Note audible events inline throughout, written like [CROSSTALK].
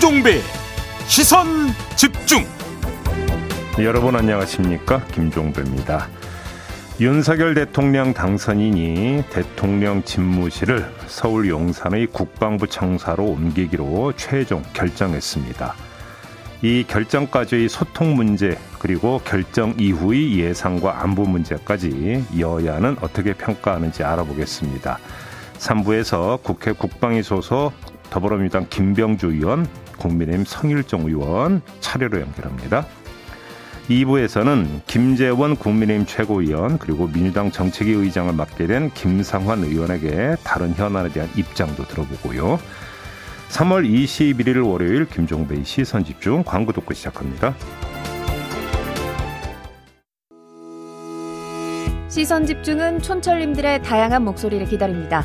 김종배 시선 집중 여러분 안녕하십니까 김종배입니다 윤석열 대통령 당선인이 대통령 집무실을 서울 용산의 국방부 청사로 옮기기로 최종 결정했습니다. 이 결정까지의 소통 문제 그리고 결정 이후의 예상과 안보 문제까지 여야는 어떻게 평가하는지 알아보겠습니다. 3부에서 국회 국방위 소속 더불어민주당 김병주 의원, 국민의힘 성일종 의원 차례로 연결합니다. 2부에서는 김재원 국민의힘 최고위원 그리고 민주당 정책위 의장을 맡게 된 김상환 의원에게 다른 현안에 대한 입장도 들어보고요. 3월 21일 월요일 김종배의 시선 집중 광고 듣고 시작합니다. 시선 집중은 촌철님들의 다양한 목소리를 기다립니다.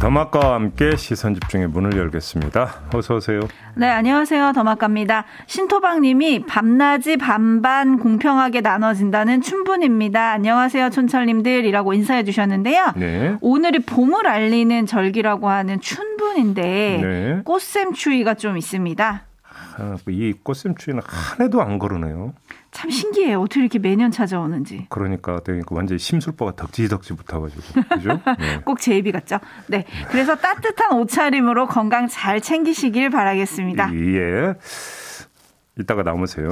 더마카와 함께 시선 집중의 문을 열겠습니다. 어서 오세요. 네, 안녕하세요. 더마카입니다. 신토방님이 밤낮이 반반 공평하게 나눠진다는 춘분입니다. 안녕하세요, 촌철님들이라고 인사해 주셨는데요. 네. 오늘이 봄을 알리는 절기라고 하는 춘분인데 네. 꽃샘 추위가 좀 있습니다. 아, 이 꽃샘추위는 한 해도 안 거르네요. 참 신기해요. 어떻게 이렇게 매년 찾아오는지. 그러니까, 그러니까 완전히 심술보가 덕지덕지 붙어가지고. 그죠? [LAUGHS] 네. 꼭제 입이 같죠? 네. 그래서 따뜻한 옷차림으로 건강 잘 챙기시길 바라겠습니다. 예. 이따가 남으세요.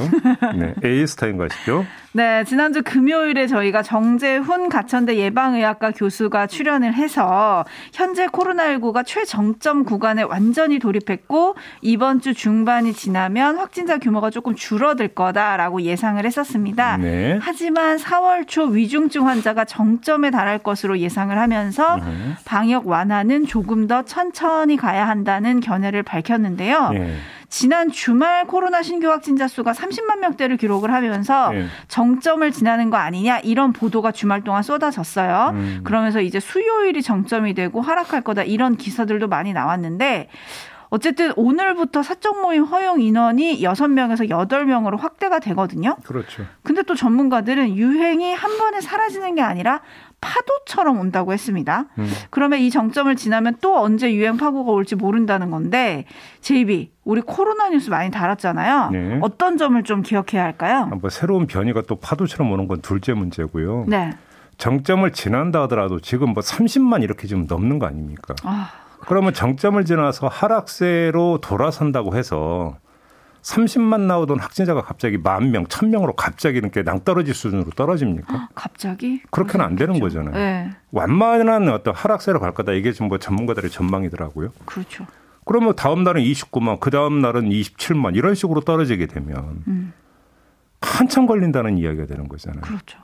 네. [LAUGHS] 에이스타인 가시죠? 네. 지난주 금요일에 저희가 정재훈 가천대 예방의학과 교수가 출연을 해서 현재 코로나19가 최정점 구간에 완전히 돌입했고 이번 주 중반이 지나면 확진자 규모가 조금 줄어들 거다라고 예상을 했었습니다. 네. 하지만 4월 초 위중증 환자가 정점에 달할 것으로 예상을 하면서 네. 방역 완화는 조금 더 천천히 가야 한다는 견해를 밝혔는데요. 네. 지난 주말 코로나 신규 확진자 수가 30만 명대를 기록을 하면서 네. 정점을 지나는 거 아니냐 이런 보도가 주말 동안 쏟아졌어요. 음. 그러면서 이제 수요일이 정점이 되고 하락할 거다 이런 기사들도 많이 나왔는데 어쨌든 오늘부터 사적 모임 허용 인원이 6명에서 8명으로 확대가 되거든요. 그렇죠. 근데 또 전문가들은 유행이 한 번에 사라지는 게 아니라 파도처럼 온다고 했습니다. 음. 그러면 이 정점을 지나면 또 언제 유행 파고가 올지 모른다는 건데 제이비 우리 코로나 뉴스 많이 달았잖아요. 네. 어떤 점을 좀 기억해야 할까요? 아, 뭐 새로운 변이가 또 파도처럼 오는 건 둘째 문제고요. 네. 정점을 지난다 하더라도 지금 뭐 30만 이렇게 좀 넘는 거 아닙니까? 아, 그러면 정점을 지나서 하락세로 돌아선다고 해서 30만 나오던 확진자가 갑자기 만 명, 천 명으로 갑자기 이렇게 낭떠러지 수준으로 떨어집니까? 아, 갑자기? 그렇게는 안 되는 그렇죠. 거잖아요. 네. 완만한 어떤 하락세로 갈 거다. 이게 지금 뭐 전문가들의 전망이더라고요. 그렇죠. 그러면 다음 날은 29만, 그 다음 날은 27만 이런 식으로 떨어지게 되면 음. 한참 걸린다는 이야기가 되는 거잖아요. 그렇죠.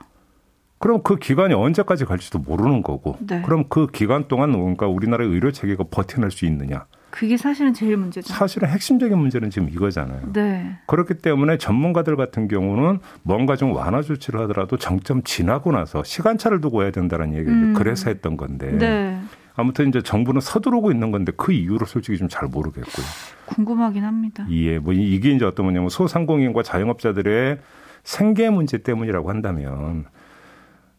그럼 그 기간이 언제까지 갈지도 모르는 거고. 네. 그럼 그 기간 동안 뭔가 우리나라의 의료 체계가 버텨낼 수 있느냐? 그게 사실은 제일 문제죠. 사실은 핵심적인 문제는 지금 이거잖아요. 네. 그렇기 때문에 전문가들 같은 경우는 뭔가 좀 완화 조치를 하더라도 정점 지나고 나서 시간차를 두고 해야 된다는 얘기를 음. 그래서 했던 건데. 네. 아무튼 이제 정부는 서두르고 있는 건데 그 이유를 솔직히 좀 잘 모르겠고요. 궁금하긴 합니다. 예, 뭐 이게 이제 어떤 뭐냐면 소상공인과 자영업자들의 생계 문제 때문이라고 한다면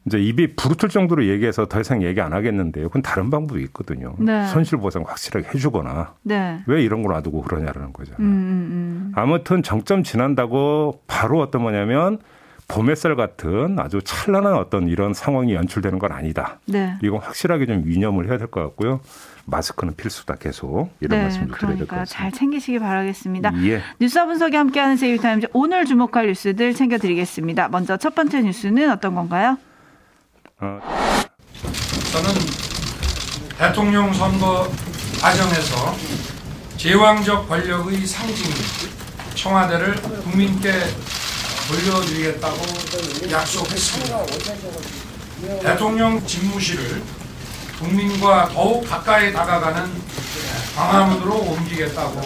이제 입이 부르틀 정도로 얘기해서 더 이상 얘기 안 하겠는데요. 그건 다른 방법이 있거든요. 네. 손실 보상 확실하게 해주거나 네. 왜 이런 걸 놔두고 그러냐라는 거잖아요. 음, 음, 음. 아무튼 정점 지난다고 바로 어떤 뭐냐면 봄 햇살 같은 아주 찬란한 어떤 이런 상황이 연출되는 건 아니다. 네. 이건 확실하게 좀 유념을 해야 될 것 같고요. 마스크는 필수다 계속 이런 네, 말씀 좀 드려야 될 것 같습니다. 잘 챙기시기 바라겠습니다. 예. 뉴스 분석이 함께하는 세이타임즈 오늘 주목할 뉴스들 챙겨드리겠습니다. 먼저 첫 번째 뉴스는 어떤 건가요? 어. 저는 대통령 선거 과정에서 제왕적 권력의 상징 청와대를 국민께 돌려드리겠다고 약속했습니다. 대통령 집무실을 국민과 더욱 가까이 다가가는 광화문으로 옮기겠다고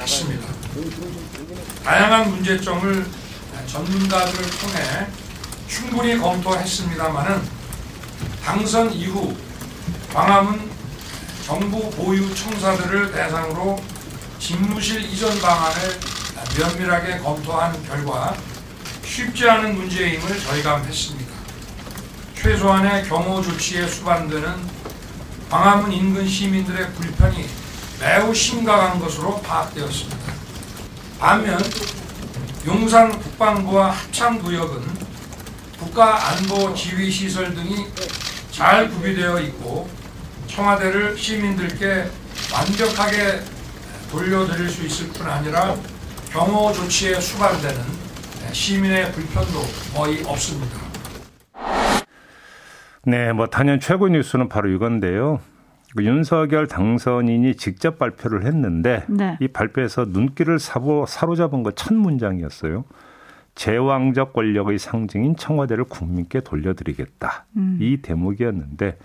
했습니다. 다양한 문제점을 전문가들을 통해 충분히 검토했습니다마는 당선 이후 광화문 정부 보유 청사들을 대상으로 집무실 이전 방안을 면밀하게 검토한 결과 쉽지 않은 문제임을 저희감했습니다. 최소한의 경호 조치에 수반되는 광화문 인근 시민들의 불편이 매우 심각한 것으로 파악되었습니다. 반면 용산 국방부와 합창구역은 국가안보지휘시설 등이 잘 구비되어 있고 청와대를 시민들께 완벽하게 돌려드릴 수 있을 뿐 아니라 경호 조치에 수반되는 시민의 불편도 거의 없습니다. 네, 뭐 단연 최고 뉴스는 바로 이건데요. 그 윤석열 당선인이 직접 발표를 했는데 네. 이 발표에서 눈길을 사보, 사로잡은 것첫 문장이었어요. 제왕적 권력의 상징인 청와대를 국민께 돌려드리겠다. 음. 이 대목이었는데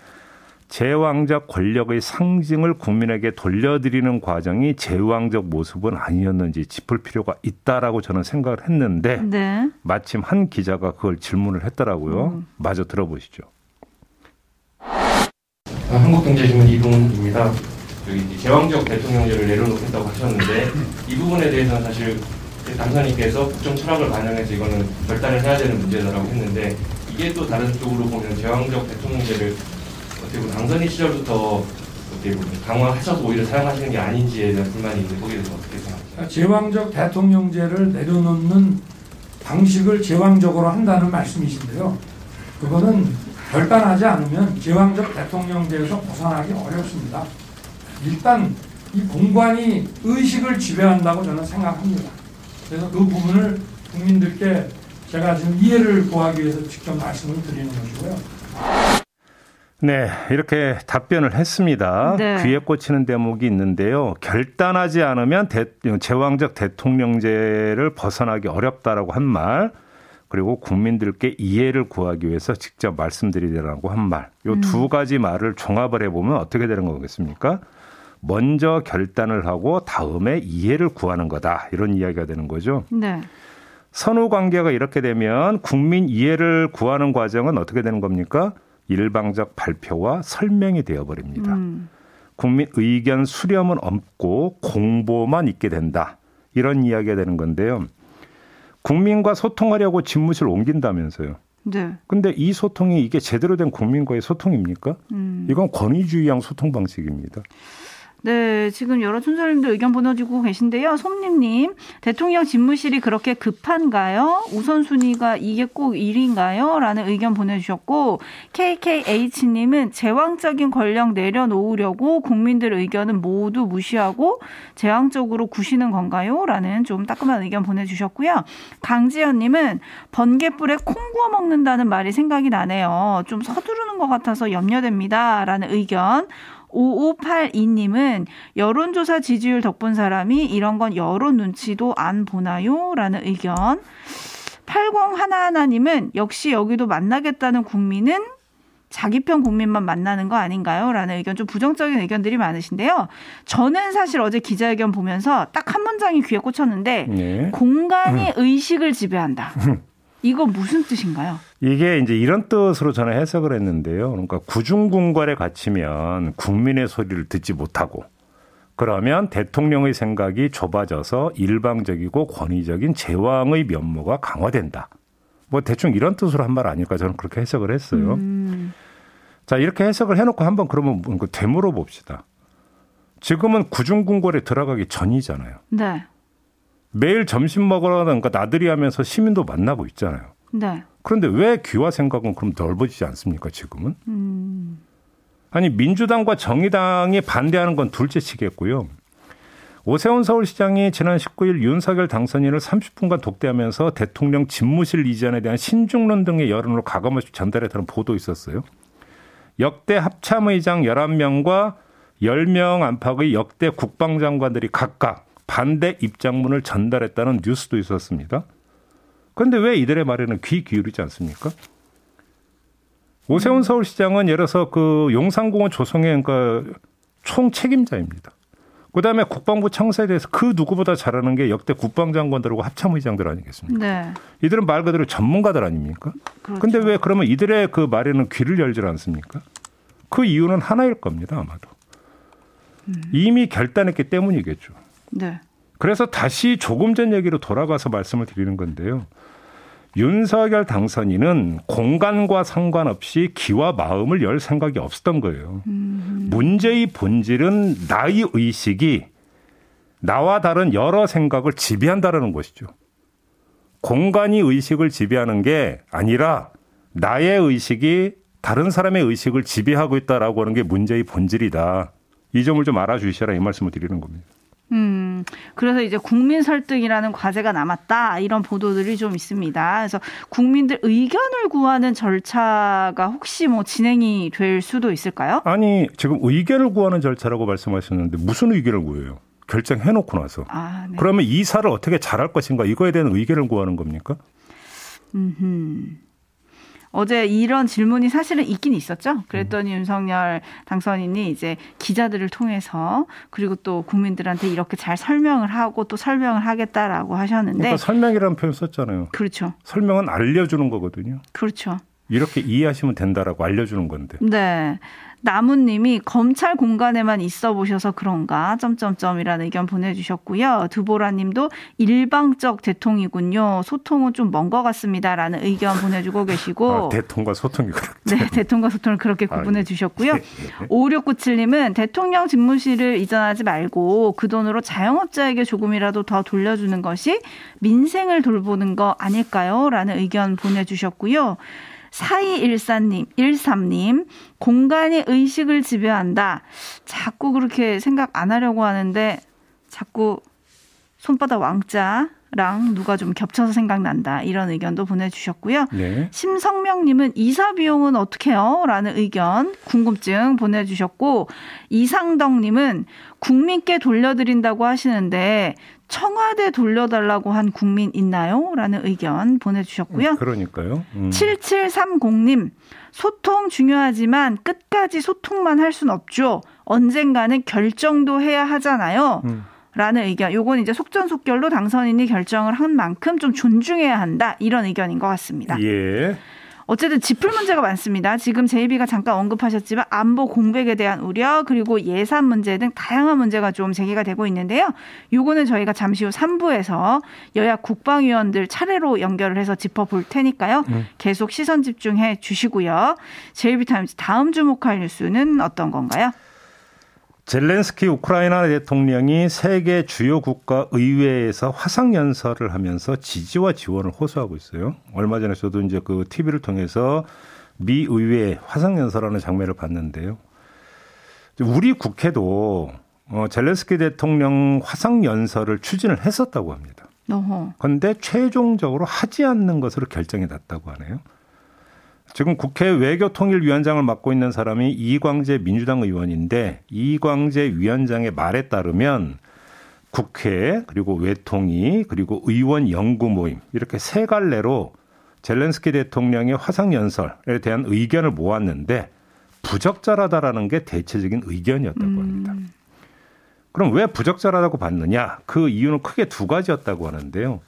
제왕적 권력의 상징을 국민에게 돌려드리는 과정이 제왕적 모습은 아니었는지 짚을 필요가 있다라고 저는 생각을 했는데 네. 마침 한 기자가 그걸 질문을 했더라고요. 음. 마저 들어보시죠. 한국경제신문 이동훈입니다. 제왕적 대통령제를 내려놓겠다고 하셨는데 이 부분에 대해서는 사실 당선인께서 국정 철학을 반영해서 이거는 결단을 해야 되는 문제다라고 했는데 이게 또 다른 쪽으로 보면 제왕적 대통령 제를 어떻게 보면 당선인 시절부터 어떻게 보면 강화하셔서 오히려 사용하시는 게 아닌지에 대한 불만이 있는데 거기에 대해서 어떻게 생각하세요? 제왕적 대통령제를 내려놓는 방식을 제왕적으로 한다는 말씀이신데요. 그거는 결단하지 않으면 제왕적 대통령제에서 벗어나기 어렵습니다. 일단 이 공관이 의식을 지배한다고 저는 생각합니다. 그래서 그 부분을 국민들께 제가 지금 이해를 구하기 위해서 직접 말씀을 드리는 것이고요. 네, 이렇게 답변을 했습니다. 네. 귀에 꽂히는 대목이 있는데요. 결단하지 않으면 대, 제왕적 대통령제를 벗어나기 어렵다라고 한 말, 그리고 국민들께 이해를 구하기 위해서 직접 말씀드리라고 한 말, 요두 음. 가지 말을 종합을 해보면 어떻게 되는 거겠습니까? 먼저 결단을 하고 다음에 이해를 구하는 거다. 이런 이야기가 되는 거죠. 네. 선후 관계가 이렇게 되면 국민 이해를 구하는 과정은 어떻게 되는 겁니까? 일방적 발표와 설명이 되어 버립니다. 음. 국민 의견 수렴은 없고 공보만 있게 된다. 이런 이야기가 되는 건데요. 국민과 소통하려고 집무실 옮긴다면서요. 네. 근데 이 소통이 이게 제대로 된 국민과의 소통입니까? 음. 이건 권위주의형 소통 방식입니다. 네, 지금 여러 촌사님들 의견 보내주고 계신데요. 솜님님, 대통령 집무실이 그렇게 급한가요? 우선순위가 이게 꼭 일인가요? 라는 의견 보내주셨고, KKH님은 제왕적인 권력 내려놓으려고 국민들 의견은 모두 무시하고 제왕적으로 구시는 건가요? 라는 좀 따끔한 의견 보내주셨고요. 강지연님은 번개불에 콩 구워 먹는다는 말이 생각이 나네요. 좀 서두르는 것 같아서 염려됩니다. 라는 의견. 5582님은 여론조사 지지율 덕분 사람이 이런 건 여론 눈치도 안 보나요? 라는 의견. 8011님은 역시 여기도 만나겠다는 국민은 자기 편 국민만 만나는 거 아닌가요? 라는 의견 좀 부정적인 의견들이 많으신데요. 저는 사실 어제 기자회견 보면서 딱 한 문장이 귀에 꽂혔는데 네. 공간이 음. 의식을 지배한다. 이거 무슨 뜻인가요? 이게 이제 이런 뜻으로 저는 해석을 했는데요. 그러니까 구중궁궐에 갇히면 국민의 소리를 듣지 못하고 그러면 대통령의 생각이 좁아져서 일방적이고 권위적인 제왕의 면모가 강화된다. 뭐 대충 이런 뜻으로 한 말 아닐까 저는 그렇게 해석을 했어요. 음. 자 이렇게 해석을 해놓고 한번 그러면 그 되물어 봅시다. 지금은 구중궁궐에 들어가기 전이잖아요. 네. 매일 점심 먹으러는가 나들이 하면서 시민도 만나고 있잖아요. 네. 그런데 왜 귀와 생각은 그럼 넓어지지 않습니까, 지금은? 음. 아니, 민주당과 정의당이 반대하는 건 둘째치겠고요. 오세훈 서울시장이 지난 19일 윤석열 당선인을 30분간 독대하면서 대통령 집무실 이전에 대한 신중론 등의 여론을 가감없이 전달했다는 보도 있었어요. 역대 합참의장 11명과 10명 안팎의 역대 국방장관들이 각각 반대 입장문을 전달했다는 뉴스도 있었습니다. 그런데 왜 이들의 말에는 귀 기울이지 않습니까? 오세훈 서울시장은 예를 들어서 그 용산공원 조성의 그러니까 총 책임자입니다. 그 다음에 국방부 청사에 대해서 그 누구보다 잘하는 게 역대 국방장관들하고 합참의장들 아니겠습니까? 네. 이들은 말 그대로 전문가들 아닙니까? 그렇죠. 근데 왜 그러면 이들의 그 말에는 귀를 열질 않습니까? 그 이유는 하나일 겁니다, 아마도. 음. 이미 결단했기 때문이겠죠. 네. 그래서 다시 조금 전 얘기로 돌아가서 말씀을 드리는 건데요. 윤석열 당선인은 공간과 상관없이 기와 마음을 열 생각이 없었던 거예요. 음. 문제의 본질은 나의 의식이 나와 다른 여러 생각을 지배한다라는 것이죠. 공간이 의식을 지배하는 게 아니라 나의 의식이 다른 사람의 의식을 지배하고 있다라고 하는 게 문제의 본질이다. 이 점을 좀 알아주시라 이 말씀을 드리는 겁니다. 음, 그래서 이제 국민 설득이라는 과제가 남았다 이런 보도들이 좀 있습니다. 그래서 국민들 의견을 구하는 절차가 혹시 뭐 진행이 될 수도 있을까요? 아니 지금 의견을 구하는 절차라고 말씀하셨는데 무슨 의견을 구해요? 결정해놓고 나서. 아, 네. 그러면 이사를 어떻게 잘할 것인가 이거에 대한 의견을 구하는 겁니까? 음. 어제 이런 질문이 사실은 있긴 있었죠. 그랬더니 음. 윤석열 당선인이 이제 기자들을 통해서 그리고 또 국민들한테 이렇게 잘 설명을 하고 또 설명을 하겠다라고 하셨는데 그러니까 설명이라는 표현 썼잖아요. 그렇죠. 설명은 알려주는 거거든요. 그렇죠. 이렇게 이해하시면 된다라고 알려주는 건데. 네. 나무님이 검찰 공간에만 있어 보셔서 그런가 점점점이라는 의견 보내주셨고요. 두보라님도 일방적 대통이군요. 소통은 좀 먼 것 같습니다라는 의견 보내주고 계시고 아, 대통과 소통이 그렇죠. 네, 대통과 소통을 그렇게 아, 구분해 주셨고요. 예, 예. 5697님은 대통령 집무실을 이전하지 말고 그 돈으로 자영업자에게 조금이라도 더 돌려주는 것이 민생을 돌보는 거 아닐까요? 라는 의견 보내주셨고요. 4214님, 13님, 공간이 의식을 지배한다. 자꾸 그렇게 생각 안 하려고 하는데, 자꾸 손바닥 왕자, 랑 누가 좀 겹쳐서 생각난다 이런 의견도 보내주셨고요. 네. 심성명님은 이사 비용은 어떻게 해요? 라는 의견 궁금증 보내주셨고 이상덕님은 국민께 돌려드린다고 하시는데 청와대 돌려달라고 한 국민 있나요? 라는 의견 보내주셨고요. 음, 그러니까요. 음. 7730님, 소통 중요하지만 끝까지 소통만 할 수는 없죠. 언젠가는 결정도 해야 하잖아요. 음. 라는 의견. 요건 이제 속전속결로 당선인이 결정을 한 만큼 좀 존중해야 한다. 이런 의견인 것 같습니다. 예. 어쨌든 짚을 문제가 많습니다. 지금 제이비가 잠깐 언급하셨지만 안보 공백에 대한 우려 그리고 예산 문제 등 다양한 문제가 좀 제기가 되고 있는데요. 요거는 저희가 잠시 후 3부에서 여야 국방위원들 차례로 연결을 해서 짚어볼 테니까요. 음. 계속 시선 집중해 주시고요. JB 타임즈 다음 주목할 뉴스는 어떤 건가요? 젤렌스키 우크라이나 대통령이 세계 주요 국가 의회에서 화상 연설을 하면서 지지와 지원을 호소하고 있어요. 얼마 전에 저도 이제 그 TV를 통해서 미 의회 화상 연설하는 장면을 봤는데요. 우리 국회도 어, 젤렌스키 대통령 화상 연설을 추진을 했었다고 합니다. 그런데 최종적으로 하지 않는 것으로 결정이 났다고 하네요. 지금 국회 외교통일위원장을 맡고 있는 사람이 이광재 민주당 의원인데 이광재 위원장의 말에 따르면 국회 그리고 외통위 그리고 의원 연구 모임 이렇게 세 갈래로 젤렌스키 대통령의 화상 연설에 대한 의견을 모았는데 부적절하다라는 게 대체적인 의견이었다고 음. 합니다. 음. 그럼 왜 부적절하다고 봤느냐? 그 이유는 크게 두 가지였다고 하는데요.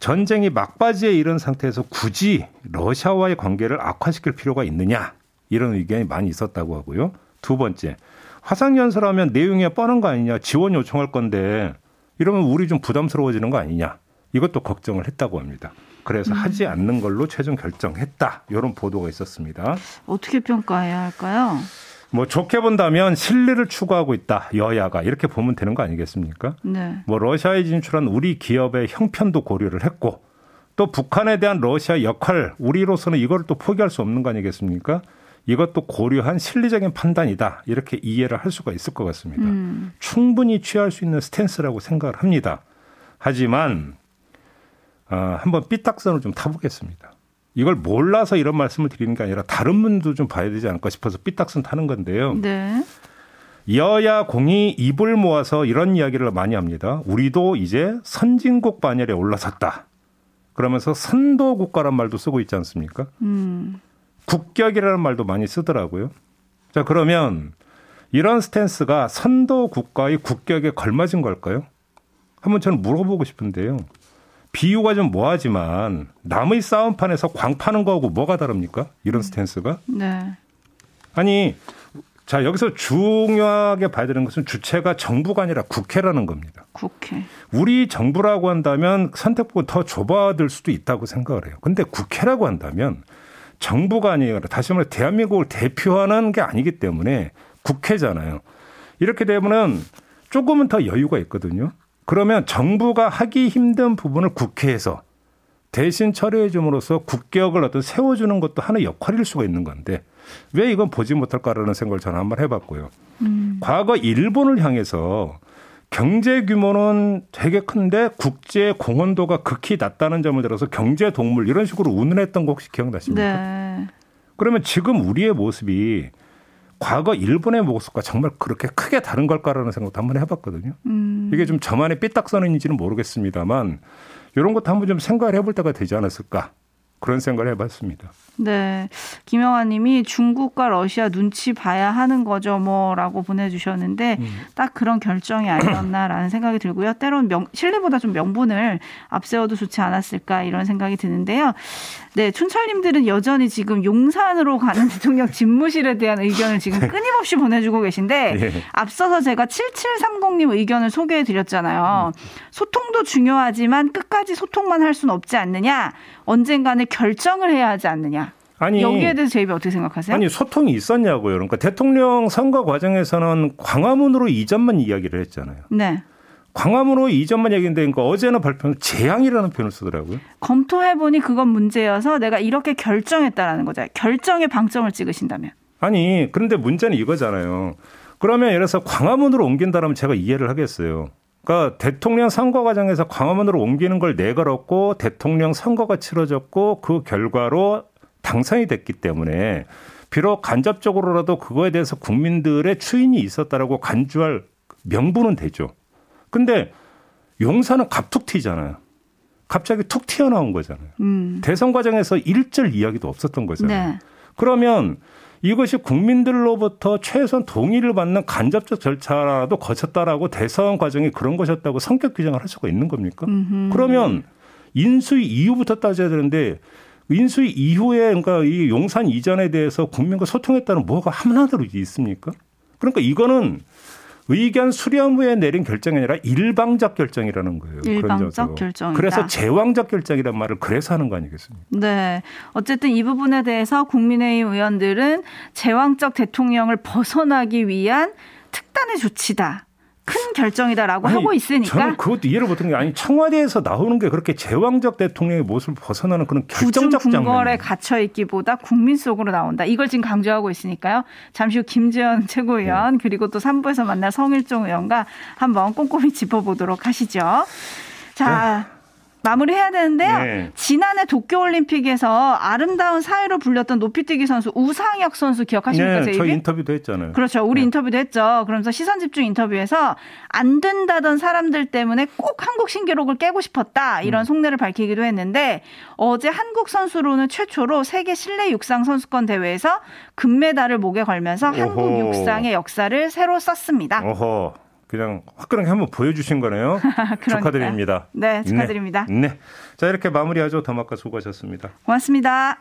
전쟁이 막바지에 이른 상태에서 굳이 러시아와의 관계를 악화시킬 필요가 있느냐 이런 의견이 많이 있었다고 하고요. 두 번째 화상 연설하면 내용이 뻔한 거 아니냐 지원 요청할 건데 이러면 우리 좀 부담스러워지는 거 아니냐 이것도 걱정을 했다고 합니다. 그래서 음. 하지 않는 걸로 최종 결정했다 이런 보도가 있었습니다. 어떻게 평가해야 할까요? 뭐 좋게 본다면 신뢰를 추구하고 있다 여야가 이렇게 보면 되는 거 아니겠습니까? 네. 뭐 러시아에 진출한 우리 기업의 형편도 고려를 했고 또 북한에 대한 러시아 역할 우리로서는 이걸 또 포기할 수 없는 거 아니겠습니까? 이것도 고려한 실리적인 판단이다 이렇게 이해를 할 수가 있을 것 같습니다. 음. 충분히 취할 수 있는 스탠스라고 생각을 합니다. 하지만 어, 한번 삐딱선을 좀 타보겠습니다. 이걸 몰라서 이런 말씀을 드리는 게 아니라 다른 분도 좀 봐야 되지 않을까 싶어서 삐딱선 타는 건데요. 네. 여야 공이 입을 모아서 이런 이야기를 많이 합니다. 우리도 이제 선진국 반열에 올라섰다. 그러면서 선도 국가란 말도 쓰고 있지 않습니까? 음. 국격이라는 말도 많이 쓰더라고요. 자, 그러면 이런 스탠스가 선도 국가의 국격에 걸맞은 걸까요? 한번 저는 물어보고 싶은데요. 비유가 좀 뭐하지만 남의 싸움판에서 광 파는 거하고 뭐가 다릅니까? 이런 스탠스가? 네. 아니 자 여기서 중요하게 봐야 되는 것은 주체가 정부가 아니라 국회라는 겁니다. 국회. 우리 정부라고 한다면 선택폭은 더 좁아질 수도 있다고 생각을 해요. 근데 국회라고 한다면 정부가 아니라 다시 말해 대한민국을 대표하는 게 아니기 때문에 국회잖아요. 이렇게 되면은 조금은 더 여유가 있거든요. 그러면 정부가 하기 힘든 부분을 국회에서 대신 처리해 줌으로써 국격을 어떤 세워주는 것도 하나의 역할일 수가 있는 건데 왜 이건 보지 못할까라는 생각을 저는 한번 해봤고요. 음. 과거 일본을 향해서 경제 규모는 되게 큰데 국제 공헌도가 극히 낮다는 점을 들어서 경제 동물 이런 식으로 운운했던 거 혹시 기억나십니까? 네. 그러면 지금 우리의 모습이 과거 일본의 모습과 정말 그렇게 크게 다른 걸까라는 생각도 한번 해봤거든요. 음. 이게 좀 저만의 삐딱선인지는 모르겠습니다만 이런 것도 한번 좀 생각을 해볼 때가 되지 않았을까 그런 생각을 해봤습니다. 네. 김영아 님이 중국과 러시아 눈치 봐야 하는 거죠, 뭐, 라고 보내주셨는데, 음. 딱 그런 결정이 아니었나라는 [COUGHS] 생각이 들고요. 때론 명, 신뢰보다 좀 명분을 앞세워도 좋지 않았을까, 이런 생각이 드는데요. 네. 춘철님들은 여전히 지금 용산으로 가는 [LAUGHS] 대통령 집무실에 대한 의견을 지금 끊임없이 보내주고 계신데, 네. 앞서서 제가 7730님 의견을 소개해 드렸잖아요. 음. 소통도 중요하지만 끝까지 소통만 할 수는 없지 않느냐, 언젠가는 결정을 해야 하지 않느냐. 아니 여기에 대해서 제이비 어떻게 생각하세요? 아니 소통이 있었냐고요. 그러니까 대통령 선거 과정에서는 광화문으로 이전만 이야기를 했잖아요. 네. 광화문으로 이전만 얘기인데 그러니까 어제는 발표는 재앙이라는 표현을 쓰더라고요. 검토해 보니 그건 문제여서 내가 이렇게 결정했다라는 거죠. 결정에 방점을 찍으신다면. 아니 그런데 문제는 이거잖아요. 그러면 예를 들어서 광화문으로 옮긴다면 제가 이해를 하겠어요. 그러니까 대통령 선거 과정에서 광화문으로 옮기는 걸 내걸었고 대통령 선거가 치러졌고 그 결과로 당선이 됐기 때문에 비록 간접적으로라도 그거에 대해서 국민들의 추인이 있었다라고 간주할 명분은 되죠. 근데 용산은 갑툭 튀잖아요. 갑자기 툭 튀어나온 거잖아요. 음. 대선 과정에서 일절 이야기도 없었던 거잖아요. 네. 그러면 이것이 국민들로부터 최소한 동의를 받는 간접적 절차라도 거쳤다라고 대선 과정이 그런 것이었다고 성격 규정을 할 수가 있는 겁니까? 음흠. 그러면 인수위 이후부터 따져야 되는데 인수위 이후에 그러니까 이 용산 이전에 대해서 국민과 소통했다는 뭐가 하나도 있습니까? 그러니까 이거는 의견 수렴 후에 내린 결정이 아니라 일방적 결정이라는 거예요. 일방적 결정. 그래서 제왕적 결정이란 말을 그래서 하는 거 아니겠습니까? 네. 어쨌든 이 부분에 대해서 국민의힘 의원들은 제왕적 대통령을 벗어나기 위한 특단의 조치다. 큰 결정이다라고 아니, 하고 있으니까 저는 그것도 이해를 못하는 게 아니 청와대에서 나오는 게 그렇게 제왕적 대통령의 모습을 벗어나는 그런 결정적 장면. 궁궐에 갇혀 있기보다 국민 속으로 나온다. 이걸 지금 강조하고 있으니까요. 잠시 후 김재현 최고위원 네. 그리고 또 3부에서 만날 성일종 의원과 한번 꼼꼼히 짚어보도록 하시죠. 자. 네. 마무리해야 되는데요. 네. 지난해 도쿄올림픽에서 아름다운 사회로 불렸던 높이뛰기 선수 우상혁 선수 기억하십니까? 네, 저희 인터뷰도 했잖아요. 그렇죠. 우리 네. 인터뷰도 했죠. 그러면서 시선 집중 인터뷰에서 안 된다던 사람들 때문에 꼭 한국 신기록을 깨고 싶었다 이런 음. 속내를 밝히기도 했는데 어제 한국 선수로는 최초로 세계 실내 육상 선수권 대회에서 금메달을 목에 걸면서 오호. 한국 육상의 역사를 새로 썼습니다. 어허. 그냥 화끈하게 한번 보여주신 거네요. [LAUGHS] 축하드립니다. 네, 축하드립니다. 네. 네. 자, 이렇게 마무리하죠. 더마카 수고하셨습니다. 고맙습니다.